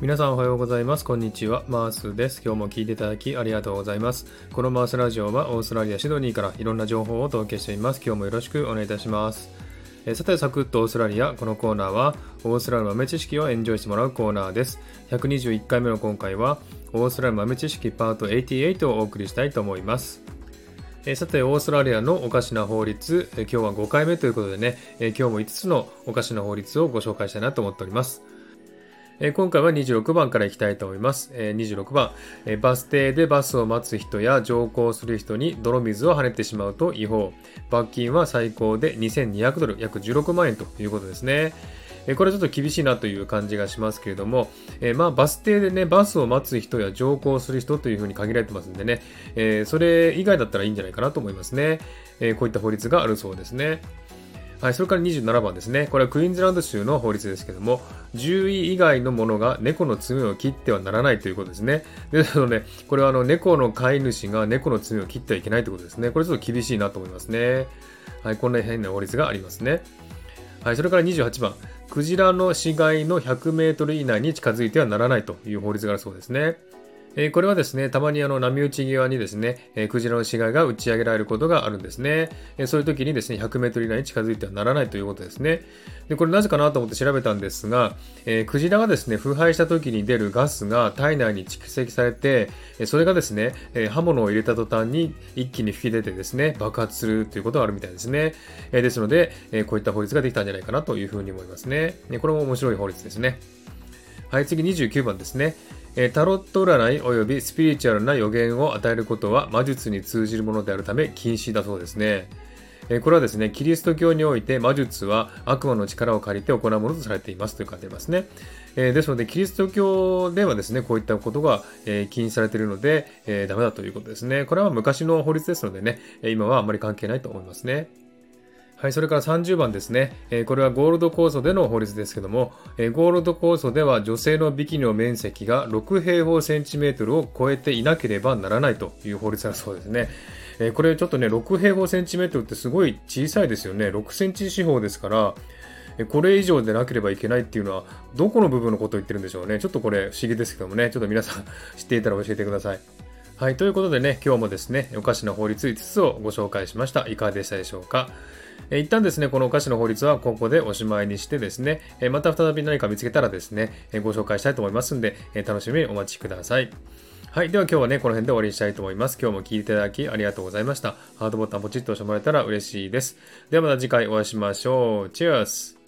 皆さんおはようございます。こんにちは。マースです。今日も聞いていただきありがとうございます。このマースラジオはオーストラリア・シドニーからいろんな情報をお届けしています。今日もよろしくお願いいたします。えさて、サクッとオーストラリア。このコーナーはオーストラリア豆知識をエンジョイしてもらうコーナーです。121回目の今回はオーストラリア豆知識パート88をお送りしたいと思います。えさて、オーストラリアのおかしな法律、え今日は5回目ということでね、え今日も5つのおかしな法律をご紹介したいなと思っております。え今回は26番からいきたいと思います。え26番、えバス停でバスを待つ人や乗降する人に泥水を跳ねてしまうと違法。罰金は最高で2200ドル、約16万円ということですね。えこれちょっと厳しいなという感じがしますけれども、えまあ、バス停でね、バスを待つ人や乗降する人というふうに限られてますんでね、えそれ以外だったらいいんじゃないかなと思いますね。えこういった法律があるそうですね。はい、それから27番ですね。これはクイーンズランド州の法律ですけども、獣医以外のものが猫の爪を切ってはならないということですね。ですので、これはあの猫の飼い主が猫の爪を切ってはいけないということですね。これちょっと厳しいなと思いますね。はい、こんな変な法律がありますね。はい、それから28番。クジラの死骸の100メートル以内に近づいてはならないという法律があるそうですね。え、これはですね、たまにあの波打ち際にですね、え、クジラの死骸が打ち上げられることがあるんですね。え、そういう時にですね、100メートル以内に近づいてはならないということですね。で、これなぜかなと思って調べたんですが、えクジラがですね、腐敗した時に出るガスが体内に蓄積されて、えそれがですね、え刃物を入れた途端に一気に吹き出てですね、爆発するということがあるみたいですね。えですので、えこういった法律ができたんじゃないかなというふうに思いますね。これも面白い法律ですね。はい、次29番ですね。えタロット占い及びスピリチュアルな予言を与えることは魔術に通じるものであるため禁止だそうですねえ。これはですね、キリスト教において魔術は悪魔の力を借りて行うものとされていますという書いてありますね。ですので、キリスト教ではですね、こういったことがえ禁止されているので、ダメだということですね。これは昔の法律ですのでね、今はあまり関係ないと思いますね。はい、それから30番ですね。えー、これはゴールド酵素での法律ですけども、えー、ゴールド酵素では女性のビキニの面積が6平方センチメートルを超えていなければならないという法律だそうですね。えー、これちょっとね、6平方センチメートルってすごい小さいですよね。6センチ四方ですから、これ以上でなければいけないっていうのは、どこの部分のことを言ってるんでしょうね。ちょっとこれ不思議ですけどもね、ちょっと皆さん知っていたら教えてください。はい、ということでね、今日もですね、おかしな法律5つをご紹介しました。いかがでしたでしょうか？え一旦ですね、このお菓子の法律はここでおしまいにしてですね、えまた再び何か見つけたらですね、えご紹介したいと思いますんで、え楽しみにお待ちください。はい。では今日はね、この辺で終わりにしたいと思います。今日も聴いていただきありがとうございました。ハートボタンポチッと押してもらえたら嬉しいです。ではまた次回お会いしましょう。チェアス